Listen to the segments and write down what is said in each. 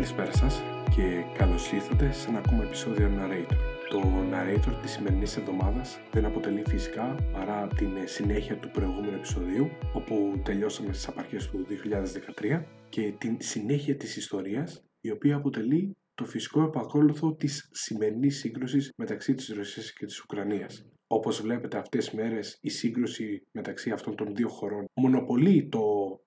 Καλησπέρα σας και καλώς ήρθατε σε ένα ακόμα επεισόδιο Narrator. Το Narrator της σημερινής εβδομάδας δεν αποτελεί φυσικά παρά την συνέχεια του προηγούμενου επεισοδίου όπου τελειώσαμε στις απαρχές του 2013 και την συνέχεια της ιστορίας η οποία αποτελεί το φυσικό επακόλουθο της σημερινής σύγκρουσης μεταξύ της Ρωσίας και της Ουκρανίας. Όπως βλέπετε αυτές τις μέρες η σύγκρουση μεταξύ αυτών των δύο χωρών μονοπολεί το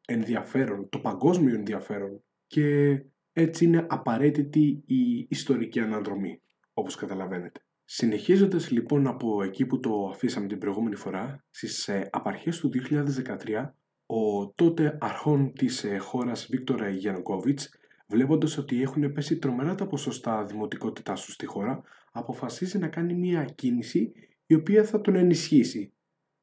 ενδιαφέρον, το παγκόσμιο ενδιαφέρον και έτσι είναι απαραίτητη η ιστορική αναδρομή, όπως καταλαβαίνετε. Συνεχίζοντας λοιπόν από εκεί που το αφήσαμε την προηγούμενη φορά, στις ε, απαρχές του 2013, ο τότε αρχών της ε, χώρας Βίκτορα Γιαννοκόβιτς, βλέποντας ότι έχουν πέσει τρομερά τα ποσοστά δημοτικότητάς τους στη χώρα, αποφασίζει να κάνει μια κίνηση η οποία θα τον ενισχύσει,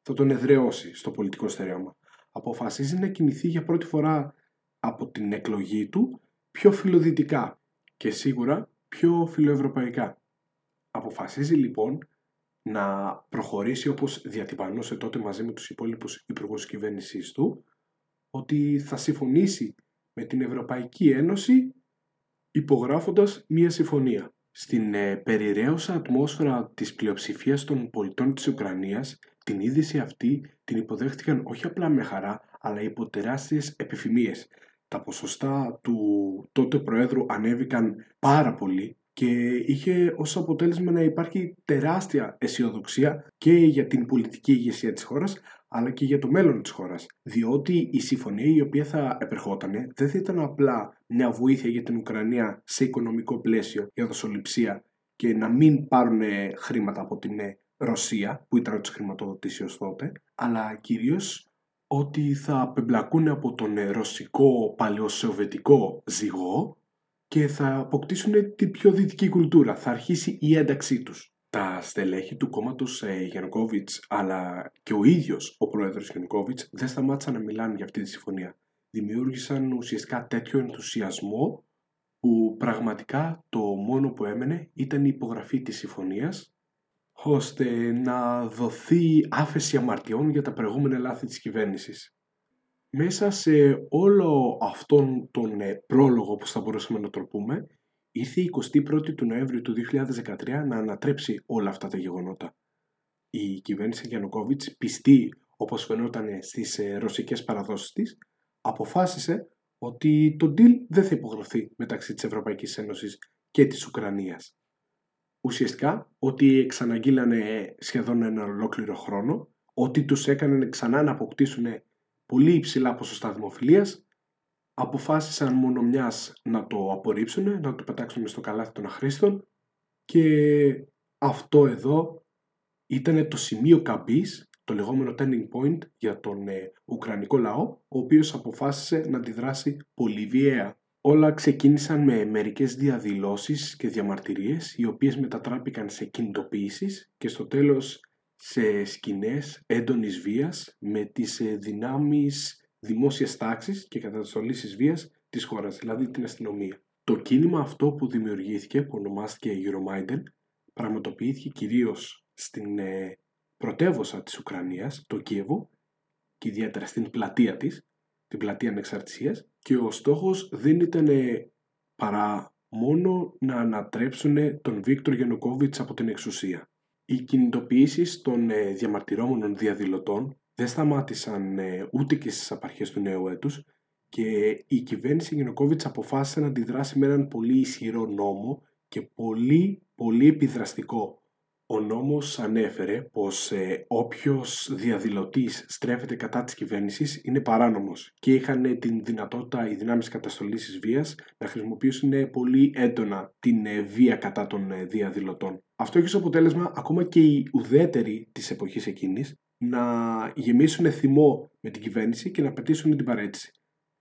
θα τον εδραιώσει στο πολιτικό στερέωμα. Αποφασίζει να κινηθεί για πρώτη φορά από την εκλογή του πιο φιλοδυτικά και σίγουρα πιο φιλοευρωπαϊκά. Αποφασίζει λοιπόν να προχωρήσει όπως διατυπανούσε τότε μαζί με τους υπόλοιπους υπουργούς κυβέρνησής του ότι θα συμφωνήσει με την Ευρωπαϊκή Ένωση υπογράφοντας μία συμφωνία. Στην ε, περιραίωσα ατμόσφαιρα της πλειοψηφίας των πολιτών της Ουκρανίας την είδηση αυτή την υποδέχτηκαν όχι απλά με χαρά αλλά υπό τεράστιες επιφημίες τα ποσοστά του τότε Προέδρου ανέβηκαν πάρα πολύ και είχε ως αποτέλεσμα να υπάρχει τεράστια αισιοδοξία και για την πολιτική ηγεσία της χώρας αλλά και για το μέλλον της χώρας. Διότι η συμφωνία η οποία θα επερχόταν δεν θα ήταν απλά μια βοήθεια για την Ουκρανία σε οικονομικό πλαίσιο για δοσοληψία και να μην πάρουν χρήματα από την Ρωσία που ήταν ο χρηματοδοτήσει ως τότε, αλλά κυρίως ότι θα απεμπλακούν από τον ρωσικό παλαιοσοβετικό ζυγό και θα αποκτήσουν την πιο δυτική κουλτούρα. Θα αρχίσει η ένταξή τους. Τα στελέχη του κόμματος ε, Γιανκόβιτς αλλά και ο ίδιος ο πρόεδρος Γιανκόβιτς δεν σταμάτησαν να μιλάνε για αυτή τη συμφωνία. Δημιούργησαν ουσιαστικά τέτοιο ενθουσιασμό που πραγματικά το μόνο που έμενε ήταν η υπογραφή της συμφωνίας ώστε να δοθεί άφεση αμαρτιών για τα προηγούμενα λάθη της κυβέρνησης. Μέσα σε όλο αυτόν τον ε, πρόλογο που θα μπορούσαμε να το πούμε, ήρθε η 21η του Νοέμβριου του 2013 να ανατρέψει όλα αυτά τα γεγονότα. Η κυβέρνηση Γιαννοκόβιτς, πιστή όπως φαινόταν στις ε, ρωσικές παραδόσεις της, αποφάσισε ότι το deal δεν θα υπογραφεί μεταξύ της Ευρωπαϊκής Ένωσης και της Ουκρανίας ουσιαστικά ότι εξαναγγείλανε σχεδόν ένα ολόκληρο χρόνο, ότι τους έκανε ξανά να αποκτήσουν πολύ υψηλά ποσοστά δημοφιλίας, αποφάσισαν μόνο μιας να το απορρίψουν, να το πετάξουν στο καλάθι των αχρήστων και αυτό εδώ ήταν το σημείο καμπής, το λεγόμενο turning point για τον ε, Ουκρανικό λαό, ο οποίος αποφάσισε να αντιδράσει πολύ βίαια Όλα ξεκίνησαν με μερικές διαδηλώσεις και διαμαρτυρίες οι οποίες μετατράπηκαν σε κινητοποιήσεις και στο τέλος σε σκηνές έντονης βίας με τις ε, δυνάμεις δημόσιας τάξης και καταστολής βίας της χώρας, δηλαδή την αστυνομία. Το κίνημα αυτό που δημιουργήθηκε, που ονομάστηκε Euromaidan, πραγματοποιήθηκε κυρίως στην ε, πρωτεύουσα της Ουκρανίας, το Κίεβο, και ιδιαίτερα στην πλατεία της, την πλατεία Ανεξαρτησίας και ο στόχος δεν ήταν παρά μόνο να ανατρέψουν τον Βίκτορ Γιαννουκόβιτς από την εξουσία. Οι κινητοποιήσεις των ε, διαμαρτυρόμενων διαδηλωτών δεν σταμάτησαν ε, ούτε και στις απαρχές του νέου έτους και η κυβέρνηση Γιαννουκόβιτς αποφάσισε να αντιδράσει με έναν πολύ ισχυρό νόμο και πολύ πολύ επιδραστικό ο νόμος ανέφερε πως ε, όποιος διαδηλωτής στρέφεται κατά της κυβέρνησης είναι παράνομος και είχαν την δυνατότητα οι δυνάμεις καταστολής της βίας να χρησιμοποιήσουν πολύ έντονα την ε, βία κατά των ε, διαδηλωτών. Αυτό έχει ως αποτέλεσμα ακόμα και οι ουδέτεροι της εποχής εκείνης να γεμίσουν θυμό με την κυβέρνηση και να πετήσουν την παρέτηση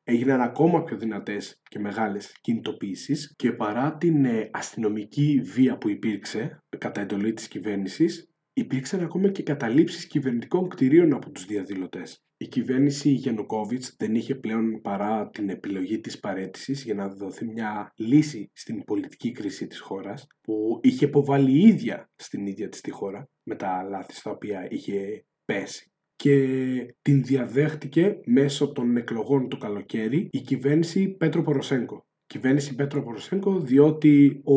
έγιναν ακόμα πιο δυνατές και μεγάλες κινητοποιήσεις και παρά την ε, αστυνομική βία που υπήρξε κατά εντολή της κυβέρνησης, υπήρξαν ακόμα και καταλήψεις κυβερνητικών κτηρίων από τους διαδηλωτές. Η κυβέρνηση Γιαννουκόβιτς δεν είχε πλέον παρά την επιλογή της παρέτησης για να δοθεί μια λύση στην πολιτική κρίση της χώρας που είχε υποβάλει η ίδια στην ίδια της τη χώρα με τα λάθη στα οποία είχε πέσει και την διαδέχτηκε μέσω των εκλογών το καλοκαίρι η κυβέρνηση Πέτρο Ποροσέγκο. κυβέρνηση Πέτρο Ποροσέγκο διότι ο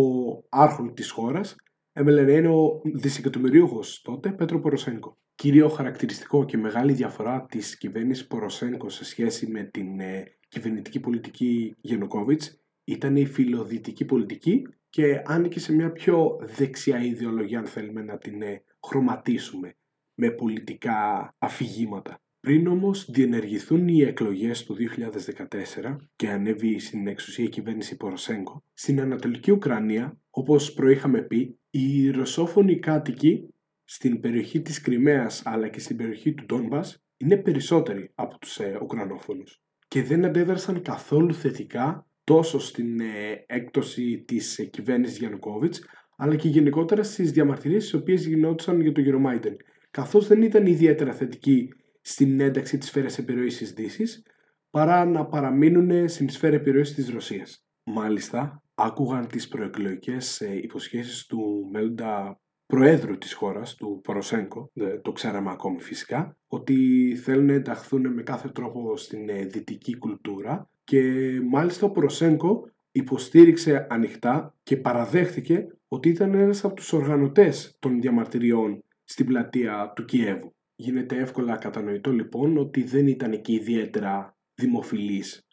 άρχον της χώρας έμελε να είναι ο δισεκατομμυρίουχος τότε Πέτρο Ποροσέγκο. Κύριο χαρακτηριστικό και μεγάλη διαφορά της κυβέρνησης Ποροσέγκο σε σχέση με την ε, κυβερνητική πολιτική Γενοκόβιτς ήταν η φιλοδυτική πολιτική και άνοιγε σε μια πιο δεξιά ιδεολογία αν θέλουμε να την ε, χρωματίσουμε με πολιτικά αφηγήματα. Πριν όμως διενεργηθούν οι εκλογές του 2014 και ανέβει στην εξουσία η κυβέρνηση Ποροσέγκο, στην Ανατολική Ουκρανία, όπως προείχαμε πει, οι ρωσόφωνοι κάτοικοι στην περιοχή της Κρυμαίας αλλά και στην περιοχή του Ντόνμπας είναι περισσότεροι από τους ε, Ουκρανόφωνους και δεν αντέδρασαν καθόλου θετικά τόσο στην ε, έκπτωση της ε, κυβέρνησης Γιαννουκόβιτς αλλά και γενικότερα στις διαμαρτυρίες τις οποίες γινόντουσαν για τον Euromaidan καθώς δεν ήταν ιδιαίτερα θετικοί στην ένταξη της σφαίρας επιρροής της Δύσης παρά να παραμείνουν στην σφαίρα επιρροής της Ρωσίας. Μάλιστα, άκουγαν τις προεκλογικές ε, υποσχέσεις του μέλλοντα προέδρου της χώρας, του Ποροσέγκο, το ξέραμε ακόμη φυσικά, ότι θέλουν να ενταχθούν με κάθε τρόπο στην ε, δυτική κουλτούρα και μάλιστα ο Ποροσέγκο υποστήριξε ανοιχτά και παραδέχτηκε ότι ήταν ένας από τους οργανωτές των διαμαρτυριών στην πλατεία του Κιέβου. Γίνεται εύκολα κατανοητό λοιπόν ότι δεν ήταν εκεί ιδιαίτερα δημοφιλής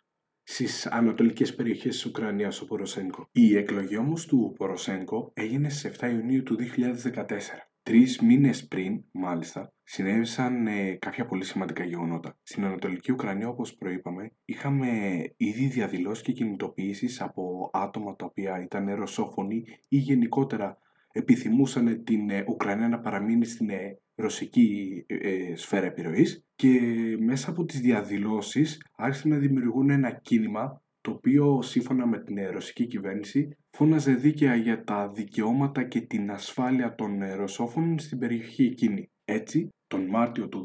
στις ανατολικές περιοχές της Ουκρανίας ο Ποροσέγκο. Η εκλογή όμως του Ποροσέγκο έγινε στις 7 Ιουνίου του 2014. Τρεις μήνες πριν, μάλιστα, συνέβησαν ε, κάποια πολύ σημαντικά γεγονότα. Στην Ανατολική Ουκρανία, όπως προείπαμε, είχαμε ήδη διαδηλώσεις και κινητοποιήσεις από άτομα τα οποία ήταν ρωσόφωνοι ή γενικότερα επιθυμούσαν την ε, Ουκρανία να παραμείνει στην ε, ρωσική ε, σφαίρα επιρροής και μέσα από τις διαδηλώσεις άρχισαν να δημιουργούν ένα κίνημα το οποίο σύμφωνα με την ρωσική κυβέρνηση φώναζε δίκαια για τα δικαιώματα και την ασφάλεια των ρωσόφωνων στην περιοχή εκείνη. Έτσι, τον Μάρτιο του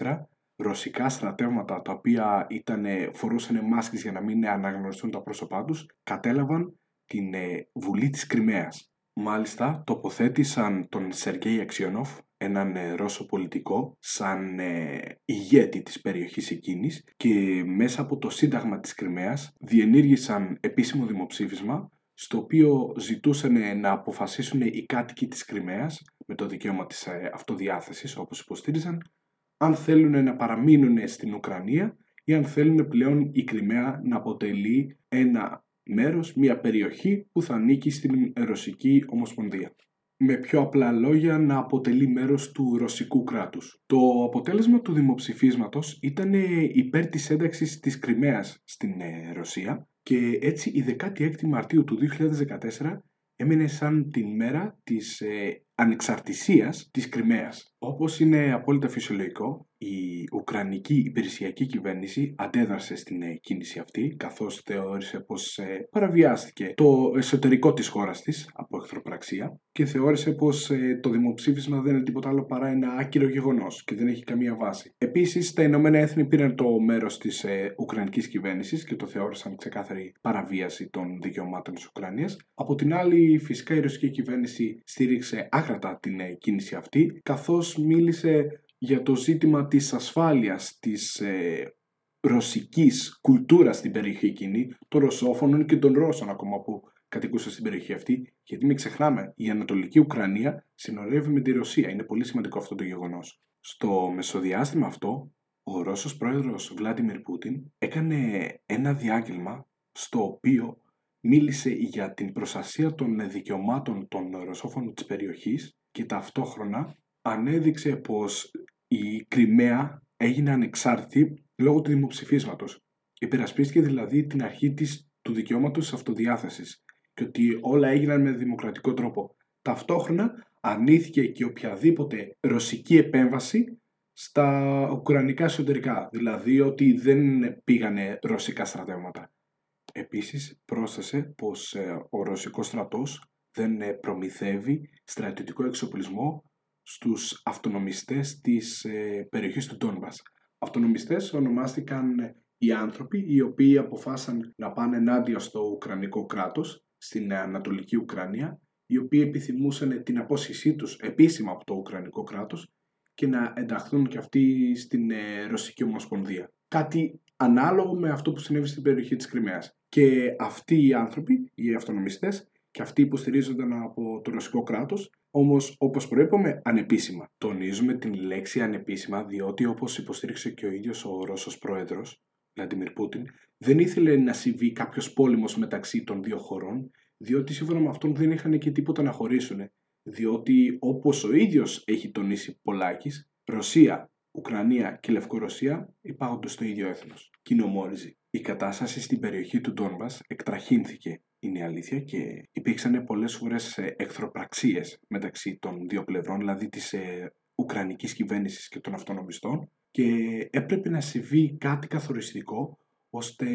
2014, ρωσικά στρατεύματα τα οποία ήταν, φορούσαν μάσκες για να μην αναγνωριστούν τα πρόσωπά τους, κατέλαβαν την Βουλή της Κρυμαίας. Μάλιστα τοποθέτησαν τον Σεργέη Αξιονόφ, έναν ε, Ρώσο πολιτικό, σαν ε, ηγέτη της περιοχής εκείνης και μέσα από το Σύνταγμα της Κρυμαίας διενήργησαν επίσημο δημοψήφισμα στο οποίο ζητούσαν ε, να αποφασίσουν οι κάτοικοι της Κρυμαίας με το δικαίωμα της ε, αυτοδιάθεσης όπως υποστήριζαν αν θέλουν να παραμείνουν στην Ουκρανία ή αν θέλουν πλέον η Κρυμαία να αποτελεί ένα μέρος, μια περιοχή που θα ανήκει στην Ρωσική Ομοσπονδία. Με πιο απλά λόγια να αποτελεί μέρος του ρωσικού κράτους. Το αποτέλεσμα του δημοψηφίσματος ήταν υπέρ της ένταξης της Κρυμαίας στην ε, Ρωσία και έτσι η 16η Μαρτίου του 2014 έμεινε σαν την μέρα της ε, ανεξαρτησίας της Κρυμαίας. Όπως είναι απόλυτα φυσιολογικό, η Ουκρανική υπηρεσιακή κυβέρνηση αντέδρασε στην ε, κίνηση αυτή, καθώς θεώρησε πως ε, παραβιάστηκε το εσωτερικό της χώρας της από εχθροπραξία και θεώρησε πως ε, το δημοψήφισμα δεν είναι τίποτα άλλο παρά ένα άκυρο γεγονός και δεν έχει καμία βάση. Επίσης, τα Ηνωμένα Έθνη πήραν το μέρος της Ουκρανικής κυβέρνησης και το θεώρησαν ξεκάθαρη παραβίαση των δικαιωμάτων της Ουκρανίας. Από την άλλη, φυσικά η ρωσική κυβέρνηση στήριξε άκρατα την κίνηση αυτή, καθώς μίλησε για το ζήτημα της ασφάλειας της ε, ρωσικής κουλτούρας στην περιοχή εκείνη, των ρωσόφωνων και των Ρώσων ακόμα που κατοικούσαν στην περιοχή αυτή, γιατί μην ξεχνάμε, η Ανατολική Ουκρανία συνορεύει με τη Ρωσία. Είναι πολύ σημαντικό αυτό το γεγονός. Στο μεσοδιάστημα αυτό, ο Ρώσος πρόεδρος Βλάντιμιρ Πούτιν έκανε ένα διάγγελμα στο οποίο μίλησε για την προστασία των δικαιωμάτων των ρωσόφωνων της περιοχής και ταυτόχρονα ανέδειξε πως η Κρυμαία έγινε ανεξάρτητη λόγω του δημοψηφίσματος. Υπερασπίστηκε δηλαδή την αρχή της, του δικαιώματος της αυτοδιάθεσης και ότι όλα έγιναν με δημοκρατικό τρόπο. Ταυτόχρονα ανήθηκε και οποιαδήποτε ρωσική επέμβαση στα ουκρανικά εσωτερικά, δηλαδή ότι δεν πήγανε ρωσικά στρατεύματα. Επίσης πρόσθεσε πως ε, ο ρωσικός στρατός δεν ε, προμηθεύει στρατιωτικό εξοπλισμό στους αυτονομιστές της ε, περιοχής του Τόνβας. Αυτονομιστές ονομάστηκαν οι άνθρωποι οι οποίοι αποφάσισαν να πάνε ενάντια στο Ουκρανικό κράτος, στην Ανατολική Ουκρανία, οι οποίοι επιθυμούσαν την απόσυσή τους επίσημα από το Ουκρανικό κράτος και να ενταχθούν και αυτοί στην ε, Ρωσική Ομοσπονδία. Κάτι ανάλογο με αυτό που συνέβη στην περιοχή της Κρυμαίας. Και αυτοί οι άνθρωποι, οι αυτονομιστές, και αυτοί υποστηρίζονταν από το ρωσικό κράτος, όμως όπως προείπαμε ανεπίσημα. Τονίζουμε την λέξη ανεπίσημα διότι όπως υποστήριξε και ο ίδιος ο Ρώσος πρόεδρος, Βλαντιμίρ Πούτιν, δεν ήθελε να συμβεί κάποιος πόλεμος μεταξύ των δύο χωρών, διότι σύμφωνα με αυτόν δεν είχαν και τίποτα να χωρίσουν. Διότι όπως ο ίδιος έχει τονίσει πολλάκι, Ρωσία, Ουκρανία και Λευκορωσία υπάρχονται στο ίδιο έθνος. Κοινομόριζη. Η κατάσταση στην περιοχή του Ντόνμπα εκτραχύνθηκε, είναι η αλήθεια, και υπήρξαν πολλές φορές ε, εχθροπραξίες μεταξύ των δύο πλευρών, δηλαδή της ε, Ουκρανικής κυβέρνησης και των αυτονομιστών, και έπρεπε να συμβεί κάτι καθοριστικό ώστε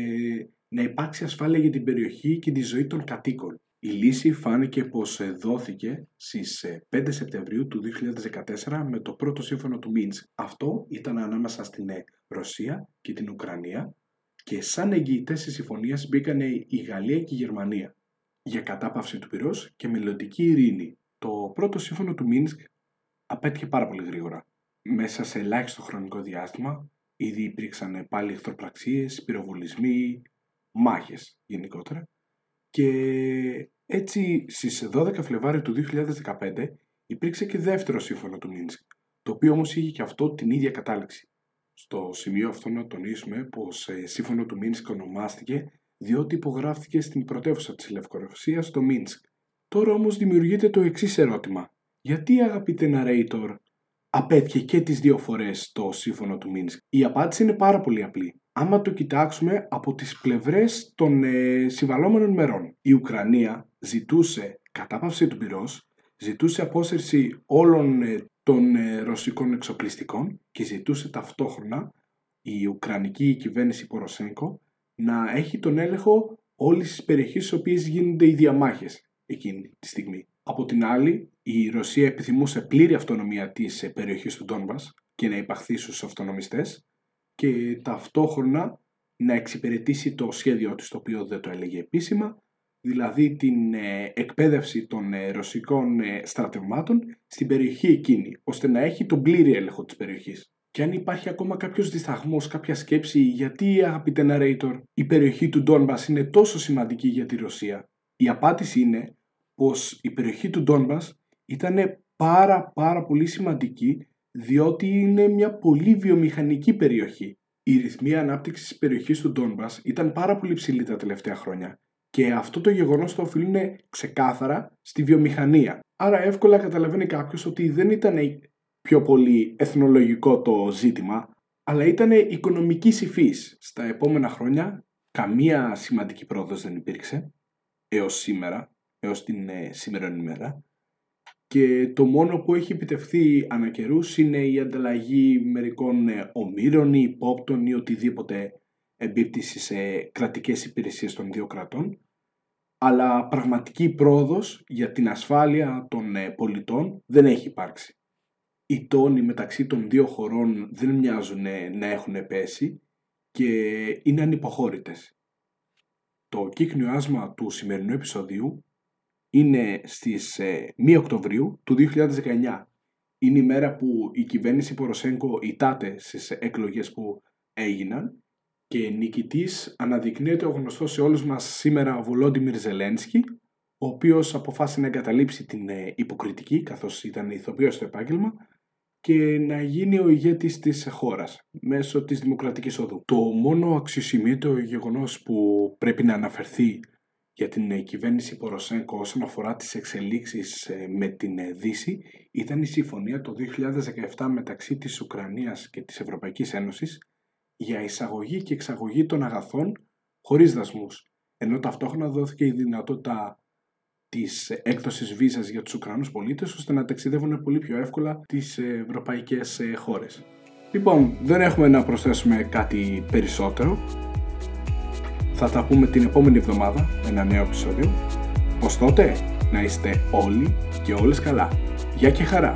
να υπάρξει ασφάλεια για την περιοχή και τη ζωή των κατοίκων. Η λύση φάνηκε πως ε, δόθηκε στις 5 ε, Σεπτεμβρίου του 2014 με το πρώτο σύμφωνο του Μίντς. Αυτό ήταν ανάμεσα στην ε, Ρωσία και την Ουκρανία και σαν εγγυητές της συμφωνίας μπήκαν η Γαλλία και η Γερμανία για κατάπαυση του πυρός και μελλοντική ειρήνη. Το πρώτο σύμφωνο του Μίνσκ απέτυχε πάρα πολύ γρήγορα μέσα σε ελάχιστο χρονικό διάστημα ήδη υπήρξαν πάλι εχθροπραξίες, πυροβολισμοί, μάχες γενικότερα και έτσι στις 12 Φλεβάρι του 2015 υπήρξε και δεύτερο σύμφωνο του Μίνσκ, το οποίο όμως είχε και αυτό την ίδια κατάληξη. Στο σημείο αυτό να τονίσουμε πως ε, σύμφωνο του Μίνσκ ονομάστηκε διότι υπογράφηκε στην πρωτεύουσα της Λευκορωσίας, το Μίνσκ. Τώρα όμως δημιουργείται το εξής ερώτημα. Γιατί αγαπητέ narrator απέτυχε και τις δύο φορές το σύμφωνο του Μίνσκ; Η απάντηση είναι πάρα πολύ απλή. Άμα το κοιτάξουμε από τις πλευρές των ε, συμβαλόμενων μερών. Η Ουκρανία ζητούσε κατάπαυση του πυρός, ζητούσε απόσυρση όλων ε, των ε, ρωσικών εξοπλιστικών και ζητούσε ταυτόχρονα η Ουκρανική κυβέρνηση Ποροσέγκο να έχει τον έλεγχο όλης της περιοχής στις οποίες γίνονται οι διαμάχες εκείνη τη στιγμή. Από την άλλη, η Ρωσία επιθυμούσε πλήρη αυτονομία της ε, περιοχής του Ντόνμπας και να υπαχθεί στους αυτονομιστές και ταυτόχρονα να εξυπηρετήσει το σχέδιό της, το οποίο δεν το έλεγε επίσημα, δηλαδή την ε, εκπαίδευση των ε, ρωσικών στρατευμάτων στην περιοχή εκείνη, ώστε να έχει τον πλήρη έλεγχο της περιοχής. Και αν υπάρχει ακόμα κάποιος δισταγμός, κάποια σκέψη, γιατί αγαπητέ narrator, η περιοχή του Ντόνμπας είναι τόσο σημαντική για τη Ρωσία, η απάντηση είναι πως η περιοχή του Ντόνμπας ήταν πάρα πάρα πολύ σημαντική διότι είναι μια πολύ βιομηχανική περιοχή. Η ρυθμή ανάπτυξης της περιοχής του Ντόνμπας ήταν πάρα πολύ ψηλή τα τελευταία χρόνια και αυτό το γεγονός το οφείλουν ξεκάθαρα στη βιομηχανία. Άρα εύκολα καταλαβαίνει κάποιος ότι δεν ήταν πιο πολύ εθνολογικό το ζήτημα, αλλά ήταν οικονομικής υφής. Στα επόμενα χρόνια καμία σημαντική πρόοδος δεν υπήρξε έως σήμερα έως την ε, σημερινή ημέρα και το μόνο που έχει επιτευχθεί ανα είναι η ανταλλαγή μερικών ε, ομήρων ή υπόπτων ή οτιδήποτε εμπίπτει σε κρατικές υπηρεσίες των δύο κρατών αλλά πραγματική πρόοδος για την ασφάλεια των ε, πολιτών δεν έχει υπάρξει. Οι τόνοι μεταξύ των δύο χωρών δεν μοιάζουν να έχουν πέσει και είναι ανυποχώρητες. Το κύκνιο άσμα του σημερινού επεισοδίου είναι στις 1 ε, Οκτωβρίου του 2019. Είναι η μέρα που η κυβέρνηση Ποροσέγκο ητάται στις εκλογές που έγιναν και νικητής αναδεικνύεται ο γνωστός σε όλους μας σήμερα ο Βολόντιμιρ Ζελένσκι, ο οποίος αποφάσισε να εγκαταλείψει την ε, υποκριτική, καθώς ήταν ηθοποιός στο επάγγελμα, και να γίνει ο ηγέτης της χώρας μέσω της δημοκρατικής οδού. Το μόνο αξιοσημείωτο γεγονός που πρέπει να αναφερθεί για την ε, κυβέρνηση Ποροσέγκο όσον αφορά τις εξελίξεις ε, με την ε, Δύση ήταν η συμφωνία το 2017 μεταξύ της Ουκρανίας και της Ευρωπαϊκής Ένωσης για εισαγωγή και εξαγωγή των αγαθών χωρίς δασμούς, ενώ ταυτόχρονα δόθηκε η δυνατότητα της έκδοσης βίζας για τους Ουκρανούς πολίτες ώστε να ταξιδεύουν πολύ πιο εύκολα τις ευρωπαϊκές χώρες. Λοιπόν, δεν έχουμε να προσθέσουμε κάτι περισσότερο. Θα τα πούμε την επόμενη εβδομάδα με ένα νέο επεισόδιο. Ως τότε, να είστε όλοι και όλες καλά. Γεια και χαρά!